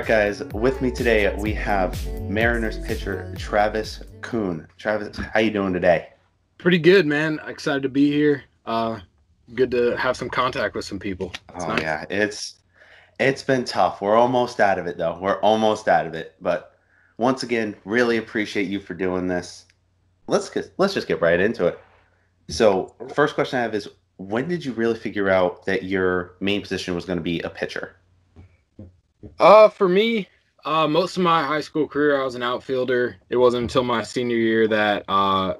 right, guys. With me today, we have Mariners pitcher Travis Kuhn. Travis, how you doing today? Pretty good, man. Excited to be here. Uh, good to have some contact with some people. It's oh nice. yeah, it's it's been tough. We're almost out of it though. We're almost out of it. But once again, really appreciate you for doing this. Let's get let's just get right into it. So, first question I have is when did you really figure out that your main position was going to be a pitcher? Uh, for me, uh, most of my high school career, I was an outfielder. It wasn't until my senior year that uh,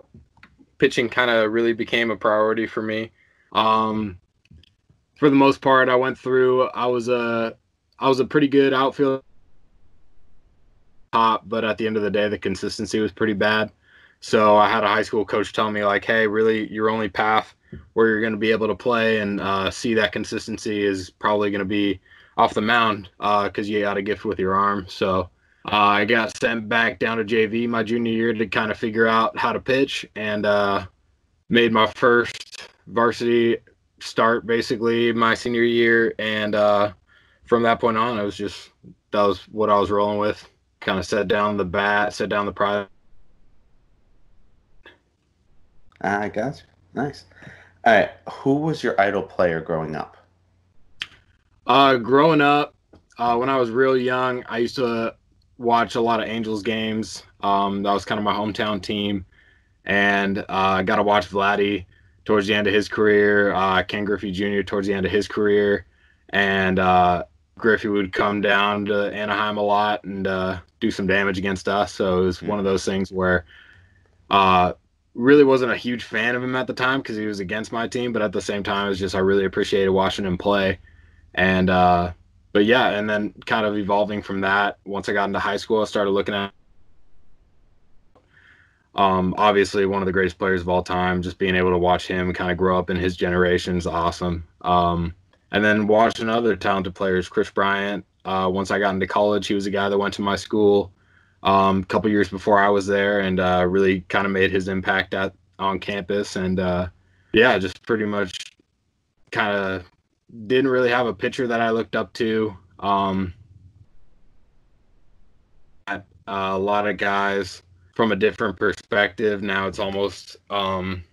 pitching kind of really became a priority for me. Um, for the most part, I went through. I was a, I was a pretty good outfielder, top, but at the end of the day, the consistency was pretty bad. So I had a high school coach tell me like, "Hey, really, your only path where you're going to be able to play and uh, see that consistency is probably going to be off the mound because uh, you got a gift with your arm." So uh, I got sent back down to JV my junior year to kind of figure out how to pitch and uh, made my first varsity start basically my senior year. And uh, from that point on, it was just that was what I was rolling with. Kind of set down the bat, set down the pride I got you. Nice. All right. Who was your idol player growing up? Uh, growing up, uh, when I was real young, I used to watch a lot of Angels games. Um, that was kind of my hometown team, and uh, I got to watch Vladdy towards the end of his career. Uh, Ken Griffey Jr. towards the end of his career, and uh, Griffey would come down to Anaheim a lot and uh, do some damage against us. So it was one of those things where uh, really wasn't a huge fan of him at the time because he was against my team, but at the same time, it's just I really appreciated watching him play. And uh, but yeah, and then kind of evolving from that. Once I got into high school, I started looking at um, obviously one of the greatest players of all time. Just being able to watch him kind of grow up in his generation is awesome. Um, and then watching other talented players, Kris Bryant. Uh, once I got into college, he was a guy that went to my school um, a couple years before I was there, and uh, really kind of made his impact at on campus. And uh, yeah, just pretty much kind of didn't really have a pitcher that I looked up to. Um, uh, a lot of guys from a different perspective. Now it's almost um,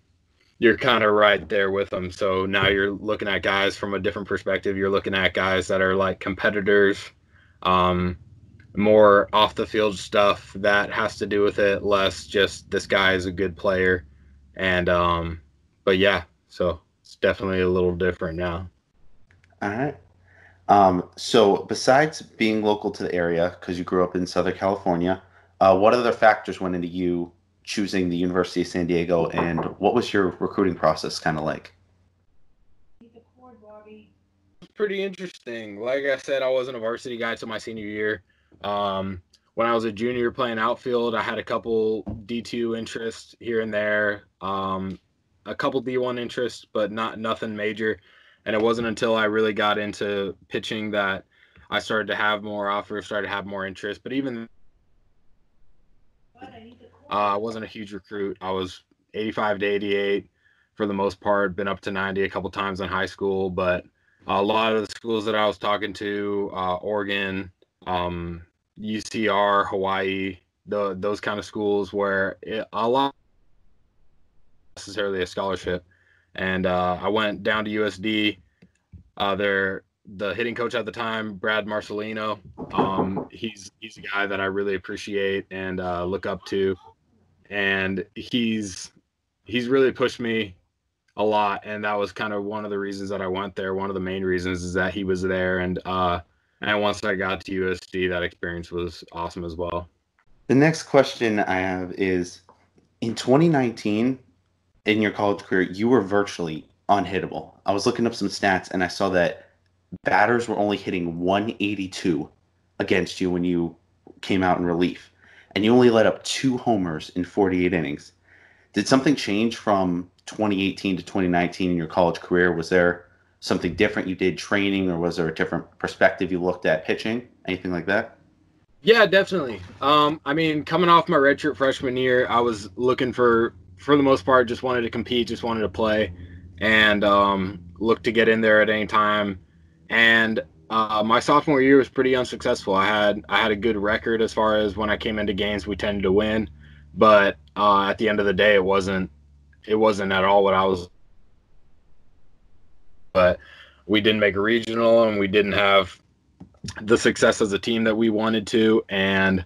you're kind of right there with them. So now you're looking at guys from a different perspective. You're looking at guys that are like competitors. Um, more off the field stuff that has to do with it, less just this guy is a good player. And um but yeah, so it's definitely a little different now. All right. Um, so besides being local to the area, because you grew up in Southern California, uh, what other factors went into you choosing the University of San Diego, and what was your recruiting process kind of like? Pretty interesting. Like I said, I wasn't a varsity guy till my senior year. Um, when I was a junior playing outfield, I had a couple D2 interests here and there, um, a couple D1 interests, but not nothing major. And it wasn't until I really got into pitching that I started to have more offers, started to have more interest. But even uh, I wasn't a huge recruit. I was 85 to 88 for the most part, been up to 90 a couple times in high school. But a lot of the schools that I was talking to, uh, Oregon, um, UCR, Hawaii, the those kind of schools where it, a lot necessarily a scholarship. And uh, I went down to USD. Uh, there, the hitting coach at the time, Brad Marcelino. Um, he's he's a guy that I really appreciate and uh, look up to, and he's he's really pushed me a lot. And that was kind of one of the reasons that I went there. One of the main reasons is that he was there and uh, and once I got to USD, that experience was awesome as well. The next question I have is in 2019, in your college career, you were virtually unhittable. I was looking up some stats and I saw that batters were only hitting 182 against you when you came out in relief. And you only let up two homers in 48 innings. Did something change from 2018 to 2019 in your college career? Was there something different you did training, or was there a different perspective you looked at pitching? Anything like that? Yeah, definitely. Um, I mean, coming off my redshirt freshman year, I was looking for, for the most part, just wanted to compete, just wanted to play, and um, look to get in there at any time. And uh, my sophomore year was pretty unsuccessful. I had I had a good record as far as when I came into games, we tended to win, but uh, at the end of the day, it wasn't it wasn't at all what I was. But we didn't make a regional, and we didn't have the success as a team that we wanted to, and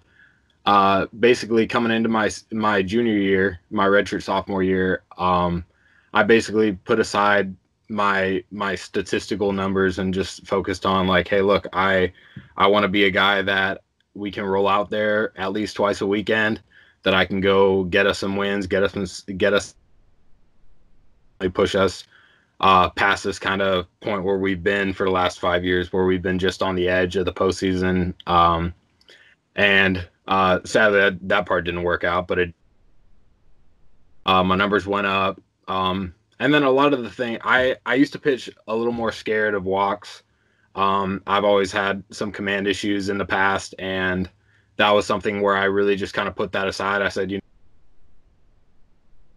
uh, basically coming into my my junior year, my redshirt sophomore year, um, I basically put aside my my statistical numbers and just focused on like, hey, look, I I want to be a guy that we can roll out there at least twice a weekend, that I can go get us some wins, get us get us push us uh, past this kind of point where we've been for the last five years, where we've been just on the edge of the postseason. Um, and uh, sadly, that, that part didn't work out, but it uh, my numbers went up. Um, and then a lot of the thing, I I used to pitch a little more scared of walks. Um, I've always had some command issues in the past, and that was something where I really just kind of put that aside. I said, you know,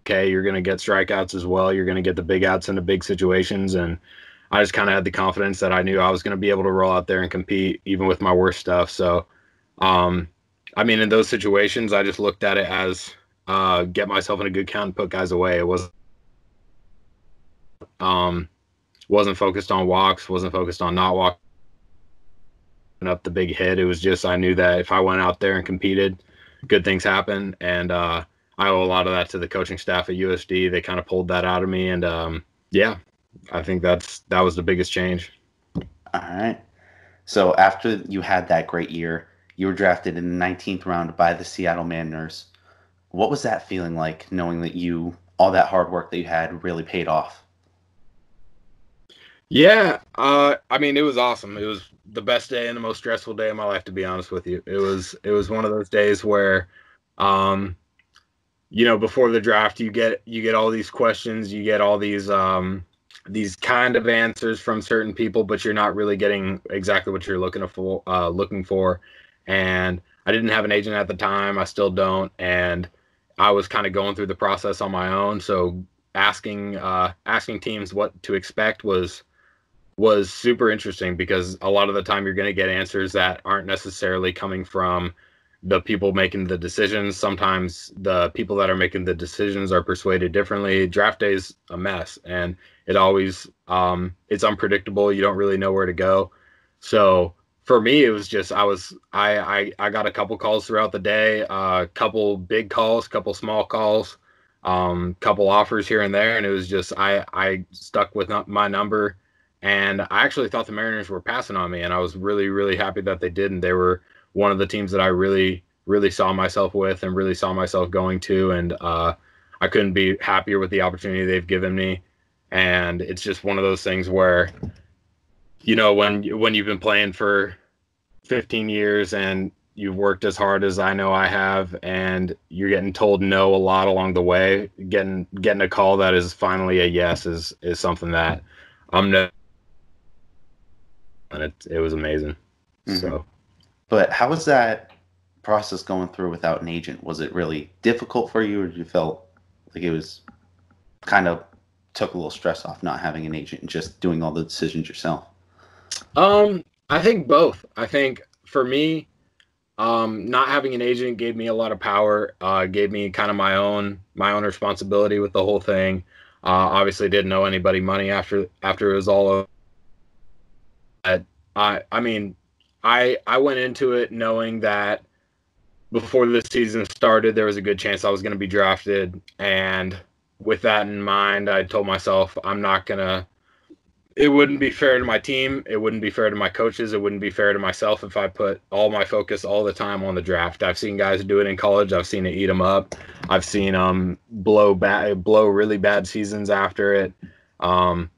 okay, you're going to get strikeouts as well. You're going to get the big outs in the big situations, and I just kind of had the confidence that I knew I was going to be able to roll out there and compete even with my worst stuff. So, um, I mean, in those situations, I just looked at it as uh, get myself in a good count and put guys away. It was um, wasn't focused on walks, wasn't focused on not walking up the big hit. It was just I knew that if I went out there and competed, good things happen, and uh, I owe a lot of that to the coaching staff at USD. They kind of pulled that out of me, and um, yeah, I think that's that was the biggest change. All right. So after you had that great year, you were drafted in the 19th round by the Seattle Mariners. What was that feeling like, knowing that you all that hard work that you had really paid off? Yeah, uh, I mean, it was awesome. It was the best day and the most stressful day of my life, to be honest with you. It was it was one of those days where, um, you know, before the draft, you get you get all these questions, you get all these um, these kind of answers from certain people, but you're not really getting exactly what you're looking for. Uh, looking for, and I didn't have an agent at the time. I still don't, and I was kind of going through the process on my own. So asking uh, asking teams what to expect was was super interesting because a lot of the time you're going to get answers that aren't necessarily coming from the people making the decisions. Sometimes the people that are making the decisions are persuaded differently. Draft day is a mess, and it always um, it's unpredictable. You don't really know where to go. So for me, it was just I was I I, I got a couple calls throughout the day, a uh, couple big calls, a couple small calls, um, couple offers here and there, and it was just I I stuck with my number and I actually thought the Mariners were passing on me, and I was really, really happy that they didn't. They were one of the teams that I really, really saw myself with and really saw myself going to. And uh, I couldn't be happier with the opportunity they've given me. And it's just one of those things where, you know, when when you've been playing for 15 years and you've worked as hard as I know I have, and you're getting told no a lot along the way, getting getting a call that is finally a yes is is something that I'm no and it it was amazing. Mm-hmm. So, but how was that process going through without an agent? Was it really difficult for you, or did you felt like it was kind of took a little stress off not having an agent and just doing all the decisions yourself? Um, I think both. I think for me, um, not having an agent gave me a lot of power. Uh, gave me kind of my own my own responsibility with the whole thing. Uh, obviously, didn't know anybody money after after it was all over. I I mean, I I went into it knowing that before the season started, there was a good chance I was going to be drafted, and with that in mind, I told myself I'm not gonna. It wouldn't be fair to my team. It wouldn't be fair to my coaches. It wouldn't be fair to myself if I put all my focus all the time on the draft. I've seen guys do it in college. I've seen it eat them up. I've seen them um, blow bad, blow really bad seasons after it. Um,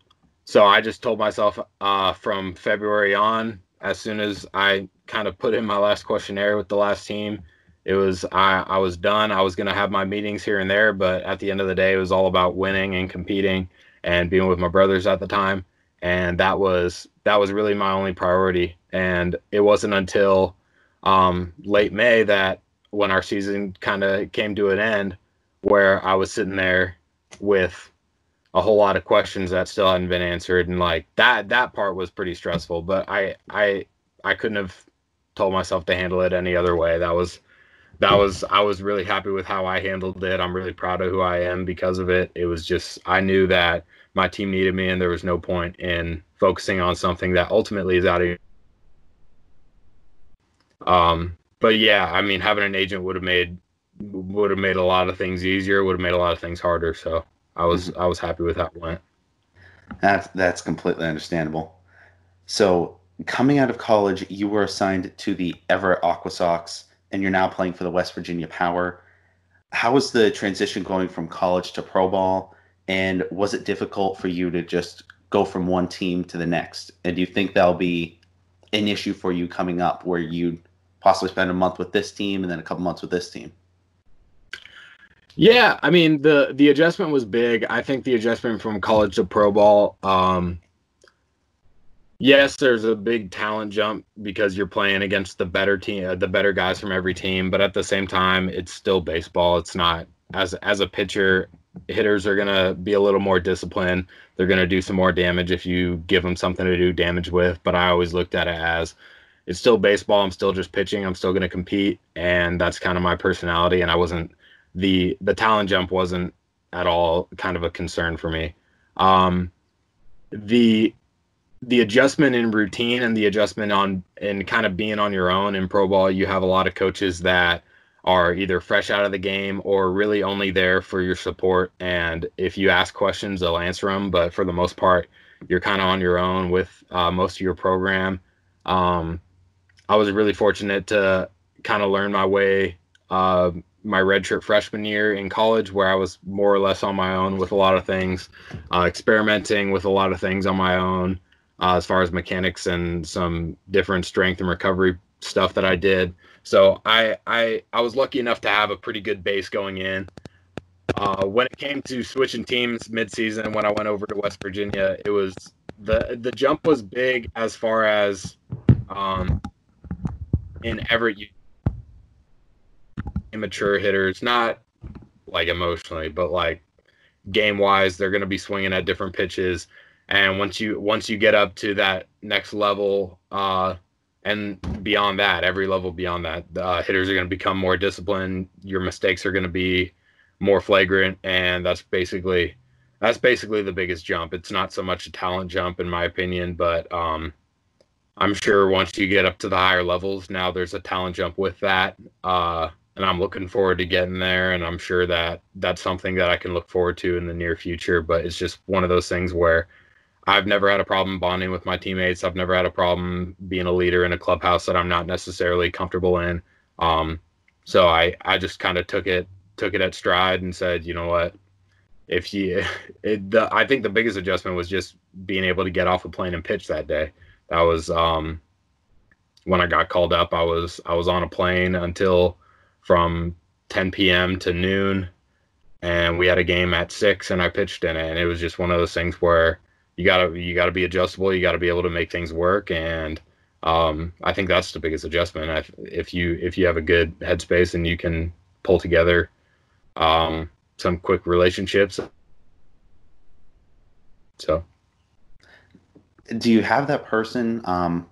so I just told myself uh, from February on, as soon as I kind of put in my last questionnaire with the last team, it was I, I was done. I was gonna have my meetings here and there, but at the end of the day, it was all about winning and competing and being with my brothers at the time, and that was that was really my only priority. And it wasn't until um, late May that when our season kind of came to an end, where I was sitting there with a whole lot of questions that still hadn't been answered. And like that that part was pretty stressful but i i i couldn't have told myself to handle it any other way. That was that was i was really happy with how i handled it. I'm really proud of who i am because of it. It was just i knew that my team needed me and there was no point in focusing on something that ultimately is out of um but yeah i mean having an agent would have made would have made a lot of things easier would have made a lot of things harder so I was mm-hmm. I was happy with how it went. That's that's completely understandable. So coming out of college, you were assigned to the Everett Aqua Sox, and you're now playing for the West Virginia Power. How was the transition going from college to pro ball? And was it difficult for you to just go from one team to the next? And do you think that'll be an issue for you coming up where you possibly spend a month with this team and then a couple months with this team? Yeah, I mean the the adjustment was big. I think the adjustment from college to pro ball. Um, yes, there's a big talent jump because you're playing against the better team, uh, the better guys from every team. But at the same time, it's still baseball. It's not as as a pitcher. Hitters are gonna be a little more disciplined. They're gonna do some more damage if you give them something to do damage with. But I always looked at it as it's still baseball. I'm still just pitching. I'm still gonna compete, and that's kind of my personality. And I wasn't the the talent jump wasn't at all kind of a concern for me. Um, the the adjustment in routine and the adjustment on and kind of being on your own in pro ball, you have a lot of coaches that are either fresh out of the game or really only there for your support. And if you ask questions, they'll answer them. But for the most part, you're kind of on your own with uh, most of your program. Um, I was really fortunate to kind of learn my way uh, my redshirt freshman year in college, where I was more or less on my own with a lot of things, uh, experimenting with a lot of things on my own, uh, as far as mechanics and some different strength and recovery stuff that I did. So I I I was lucky enough to have a pretty good base going in. Uh, when it came to switching teams midseason, when I went over to West Virginia, it was the the jump was big as far as um, in Everett immature hitters, not like emotionally, but like game wise, they're going to be swinging at different pitches. And once you once you get up to that next level, uh, and beyond that, every level beyond that, uh, hitters are going to become more disciplined. Your mistakes are going to be more flagrant, and that's basically that's basically the biggest jump. It's not so much a talent jump, in my opinion, but um, I'm sure once you get up to the higher levels, now there's a talent jump with that. Uh, and I'm looking forward to getting there. And I'm sure that that's something that I can look forward to in the near future. But it's just one of those things where I've never had a problem bonding with my teammates. I've never had a problem being a leader in a clubhouse that I'm not necessarily comfortable in. Um, so I I just kind of took it took it at stride and said, you know what, if you, it, the, I think the biggest adjustment was just being able to get off a plane and pitch that day. That was um, when I got called up. I was I was on a plane until from 10 p.m. to noon, and we had a game at six, and I pitched in it, and it was just one of those things where you gotta you gotta be adjustable, you gotta be able to make things work, and um, I think that's the biggest adjustment. I, if you if you have a good headspace and you can pull together um, some quick relationships, so. Do you have that person? Um,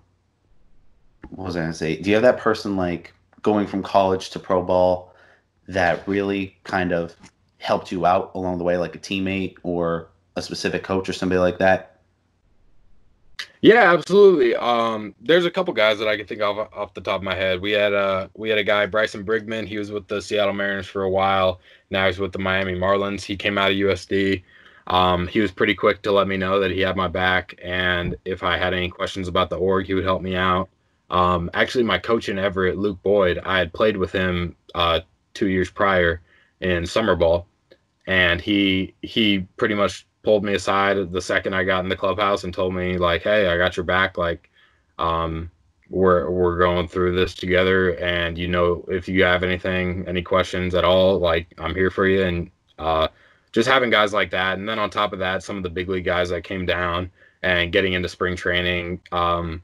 what was I gonna say? Do you have that person like going from college to pro ball that really kind of helped you out along the way, like a teammate or a specific coach or somebody like that? Yeah, absolutely. Um, there's a couple guys that I can think of off the top of my head. We had a we had a guy Bryson Brigman. He was with the Seattle Mariners for a while. Now he's with the Miami Marlins. He came out of USD. Um, he was pretty quick to let me know that he had my back, and if I had any questions about the org, he would help me out. Um, actually, my coach in Everett, Luke Boyd, I had played with him uh, two years prior in summer ball, and he he pretty much pulled me aside the second I got in the clubhouse and told me like, "Hey, I got your back. Like, um, we're we're going through this together, and you know, if you have anything, any questions at all, like, I'm here for you." And uh, just having guys like that, and then on top of that, some of the big league guys that came down and getting into spring training. Um,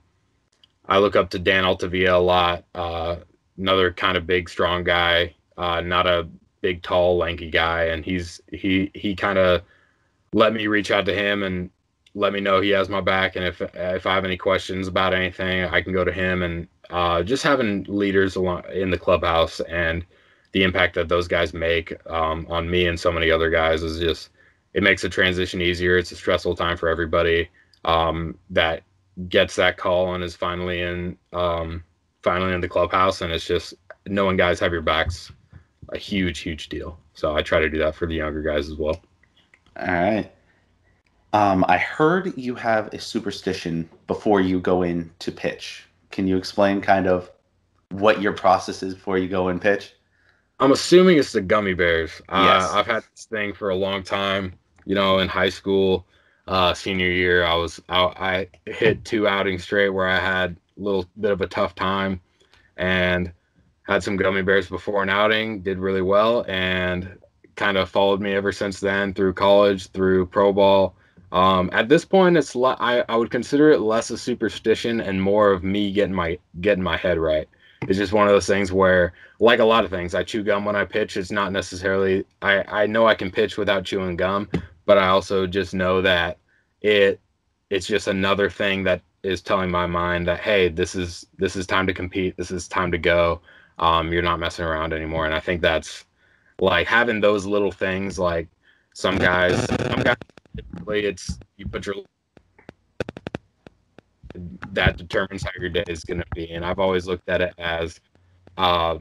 I look up to Dan Altavilla a lot. Uh, another kind of big, strong guy, uh, not a big, tall, lanky guy, and he's he he kind of let me reach out to him and let me know he has my back. And if if I have any questions about anything, I can go to him. And uh, just having leaders along in the clubhouse and the impact that those guys make um, on me and so many other guys is just it makes the transition easier. It's a stressful time for everybody um, that gets that call and is finally in um, finally in the clubhouse, and it's just knowing guys have your backs a huge huge deal. So I try to do that for the younger guys as well. All right. Um, I heard you have a superstition before you go in to pitch. Can you explain kind of what your process is before you go and pitch? I'm assuming it's the gummy bears. Yes. Uh, I've had this thing for a long time. You know, in high school, uh, senior year, I was I, I hit two outings straight where I had a little bit of a tough time, and had some gummy bears before an outing. Did really well, and kind of followed me ever since then through college, through pro ball. Um, at this point, it's le- I, I would consider it less a superstition and more of me getting my getting my head right. It's just one of those things where, like a lot of things, I chew gum when I pitch. It's not necessarily I I know I can pitch without chewing gum, but I also just know that it it's just another thing that is telling my mind that hey, this is this is time to compete. This is time to go. Um, you're not messing around anymore, and I think that's like having those little things. Like some guys, some guys, it's you put your that determines how your day is going to be. And I've always looked at it as uh,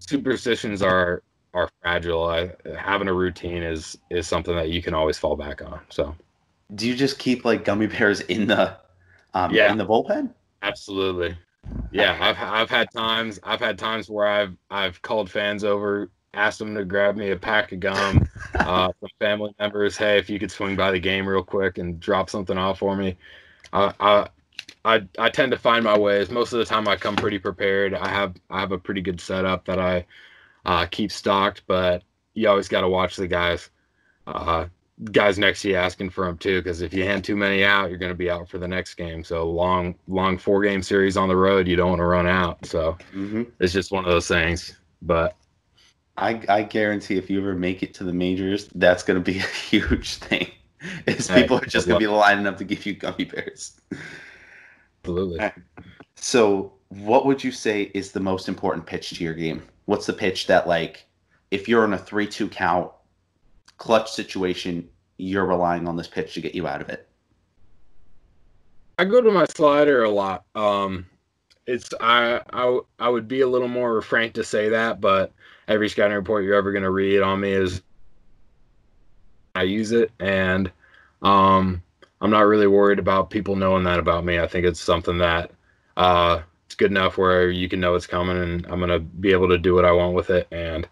superstitions are are fragile. I, having a routine is is something that you can always fall back on. So, do you just keep like gummy bears in the um, Yeah. in the bullpen? absolutely, yeah. I've I've had times I've had times where I've I've called fans over, asked them to grab me a pack of gum. uh, some family members, hey, if you could swing by the game real quick and drop something off for me. I, I I I tend to find my ways. Most of the time, I come pretty prepared. I have I have a pretty good setup that I uh, keep stocked, but you always got to watch the guys. Uh, guys next to you asking for them too, because if you hand too many out, you're going to be out for the next game. So long long four game series on the road, you don't want to run out. So hmm it's just one of those things. But I I guarantee if you ever make it to the majors, that's going to be a huge thing. Is people are just going to be lining up to give you gummy bears. absolutely. So, what would you say is the most important pitch to your game? What's the pitch that, like, if you're in a 3 2 count, clutch situation, you're relying on this pitch to get you out of it? I go to my slider a lot. Um, it's I, I I would be a little more frank to say that, but every scouting report you're ever going to read on me is I use it, and um, I'm not really worried about people knowing that about me. I think it's something that uh, it's good enough where you can know it's coming, and I'm gonna be able to do what I want with it. And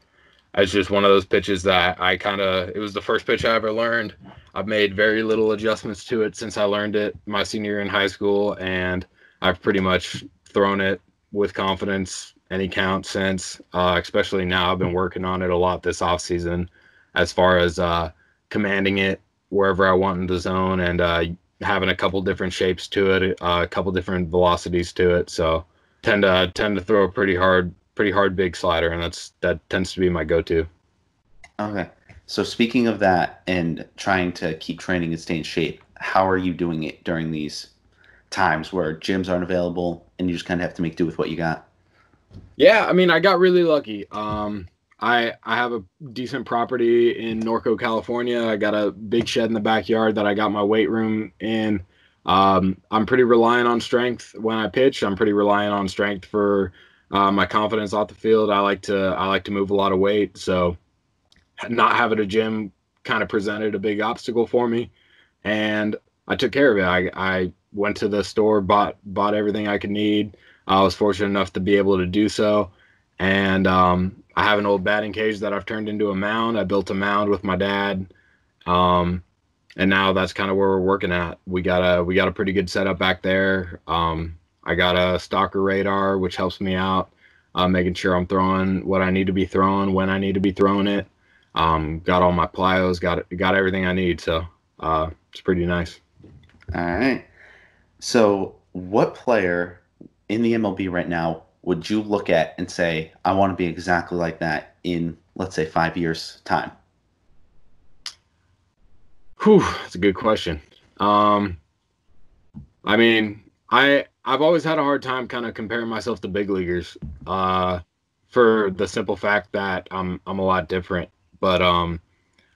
it's just one of those pitches that I kind of. It was the first pitch I ever learned. I've made very little adjustments to it since I learned it my senior year in high school, and I've pretty much thrown it with confidence any count since. Uh, especially now, I've been working on it a lot this off season, as far as uh, commanding it wherever I want in the zone and uh, having a couple different shapes to it, uh, a couple different velocities to it. So tend to tend to throw a pretty hard, pretty hard big slider, and that's that tends to be my go-to. Okay. So, speaking of that and trying to keep training and stay in shape, how are you doing it during these times where gyms aren't available and you just kind of have to make do with what you got? Yeah, I mean, I got really lucky. Um, I I have a decent property in Norco, California. I got a big shed in the backyard that I got my weight room in. Um, I'm pretty reliant on strength when I pitch. I'm pretty reliant on strength for uh, my confidence off the field. I like to I like to move a lot of weight, so not having a gym kind of presented a big obstacle for me, and I took care of it. I I went to the store, bought bought everything I could need. I was fortunate enough to be able to do so. And um, I have an old batting cage that I've turned into a mound. I built a mound with my dad. Um, and now that's kind of where we're working at. We got a we got a pretty good setup back there. Um, I got a stalker radar, which helps me out, uh, making sure I'm throwing what I need to be throwing when I need to be throwing it. Um, got all my plyos, got got everything I need. So uh, it's pretty nice. All right. So, what player in the MLB right now would you look at and say, I want to be exactly like that in, let's say, five years' time? Whew, that's a good question. Um, I mean, I I've always had a hard time kind of comparing myself to big leaguers. Uh, for the simple fact that I'm I'm a lot different. But um,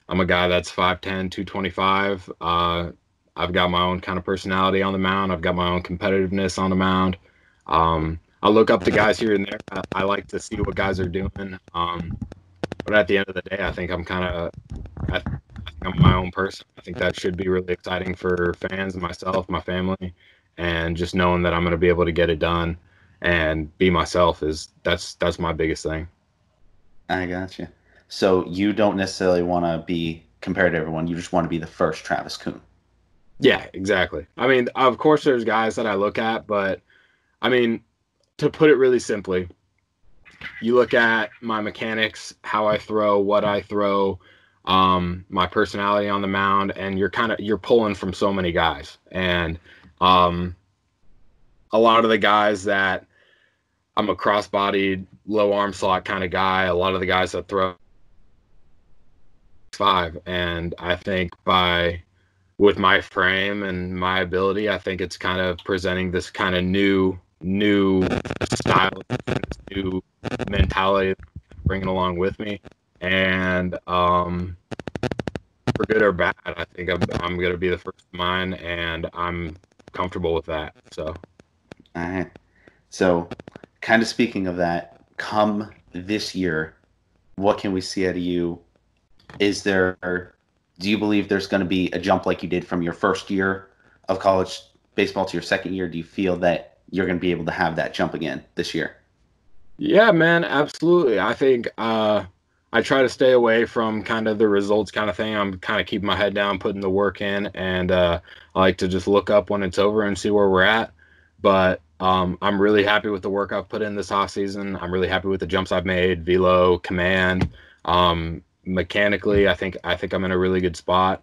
I'm a guy that's 5'10", 225. Uh, I've got my own kind of personality on the mound. I've got my own competitiveness on the mound. Um, I look up to guys here and there. I, I, like to see what guys are doing. Um, but at the end of the day, I think I'm kind of, I, I, think I'm my own person. I think that should be really exciting for fans myself, my family, and just knowing that I'm going to be able to get it done and be myself is that's that's my biggest thing. I got you. So you don't necessarily want to be compared to everyone. You just want to be the first Travis Kuhn. Yeah, exactly. I mean, of course, there's guys that I look at, but I mean, to put it really simply, you look at my mechanics, how I throw, what I throw, um, my personality on the mound, and you're kind of you're pulling from so many guys, and um, a lot of the guys that I'm a cross-bodied, low arm slot kind of guy. A lot of the guys that throw five, and I think by with my frame and my ability, I think it's kind of presenting this kind of new new style, new mentality, bringing along with me, and um, for good or bad, I think I'm, I'm going to be the first of mine, and I'm comfortable with that. So, all right. So, kind of speaking of that, come this year, what can we see out of you? Is there do you believe there's going to be a jump like you did from your first year of college baseball to your second year? Do you feel that you're going to be able to have that jump again this year? Yeah, man, absolutely. I think uh, I try to stay away from kind of the results kind of thing. I'm kind of keeping my head down, putting the work in, and uh, I like to just look up when it's over and see where we're at. But um, I'm really happy with the work I've put in this off season. I'm really happy with the jumps I've made, velo, command. Um, mechanically, I think I think I'm in a really good spot.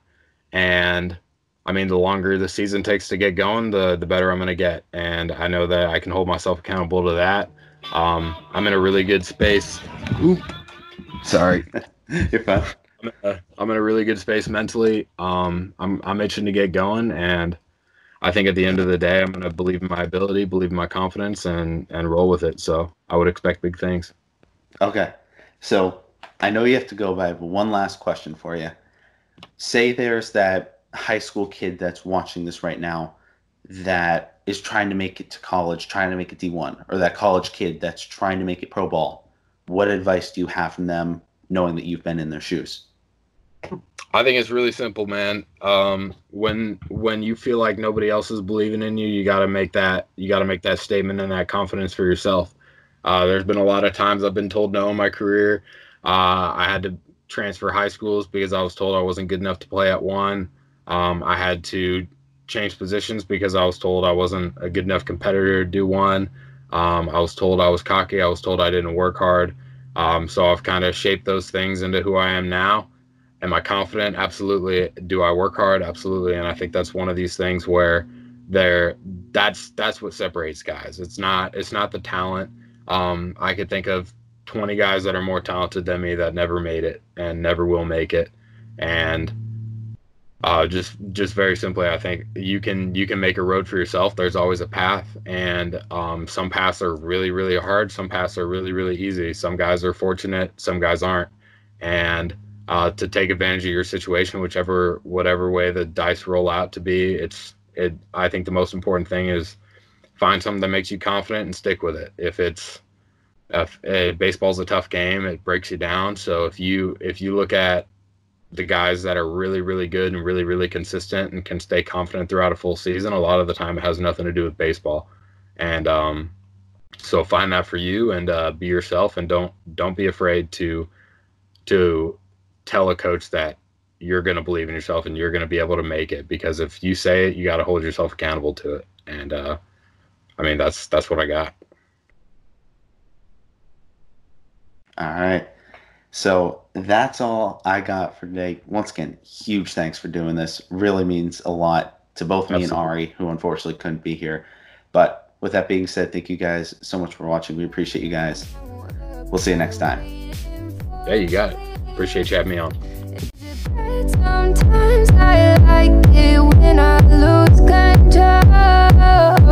And I mean, the longer the season takes to get going, the the better I'm going to get. And I know that I can hold myself accountable to that. Um, I'm in a really good space. Oop. Sorry. You're fine. I'm in, a, I'm in a really good space mentally. Um, I'm I'm itching to get going, and I think at the end of the day, I'm going to believe in my ability, believe in my confidence, and and roll with it. So I would expect big things. Okay, so I know you have to go, but I have one last question for you. Say there's that high school kid that's watching this right now that is trying to make it to college, trying to make it D1, or that college kid that's trying to make it pro ball. What advice do you have from them knowing that you've been in their shoes? I think it's really simple, man. Um, when when you feel like nobody else is believing in you, you got to make that you got to make that statement and that confidence for yourself. Uh, there's been a lot of times I've been told no in my career. Uh, I had to transfer high schools because I was told I wasn't good enough to play at one. Um, I had to change positions because I was told I wasn't a good enough competitor to do one. Um, I was told I was cocky. I was told I didn't work hard. Um, so I've kind of shaped those things into who I am now. Am I confident? Absolutely. Do I work hard? Absolutely. And I think that's one of these things where there that's that's what separates guys. It's not it's not the talent. Um, I could think of 20 guys that are more talented than me that never made it and never will make it and uh, just just very simply i think you can you can make a road for yourself there's always a path and um, some paths are really really hard some paths are really really easy some guys are fortunate some guys aren't and uh, to take advantage of your situation whichever whatever way the dice roll out to be it's it i think the most important thing is find something that makes you confident and stick with it if it's uh, baseball's a tough game. It breaks you down. So if you if you look at the guys that are really really good and really really consistent and can stay confident throughout a full season, a lot of the time it has nothing to do with baseball. And um, so find that for you and uh, be yourself and don't don't be afraid to to tell a coach that you're going to believe in yourself and you're going to be able to make it because if you say it you got to hold yourself accountable to it and uh, i mean that's that's what i got All right. So that's all I got for today. Once again, huge thanks for doing this. Really means a lot to both me Absolutely. and Ari, who unfortunately couldn't be here. But with that being said, thank you guys so much for watching. We appreciate you guys. We'll see you next time. Yeah, you got it. Appreciate you having me on. Sometimes I like it when I lose control.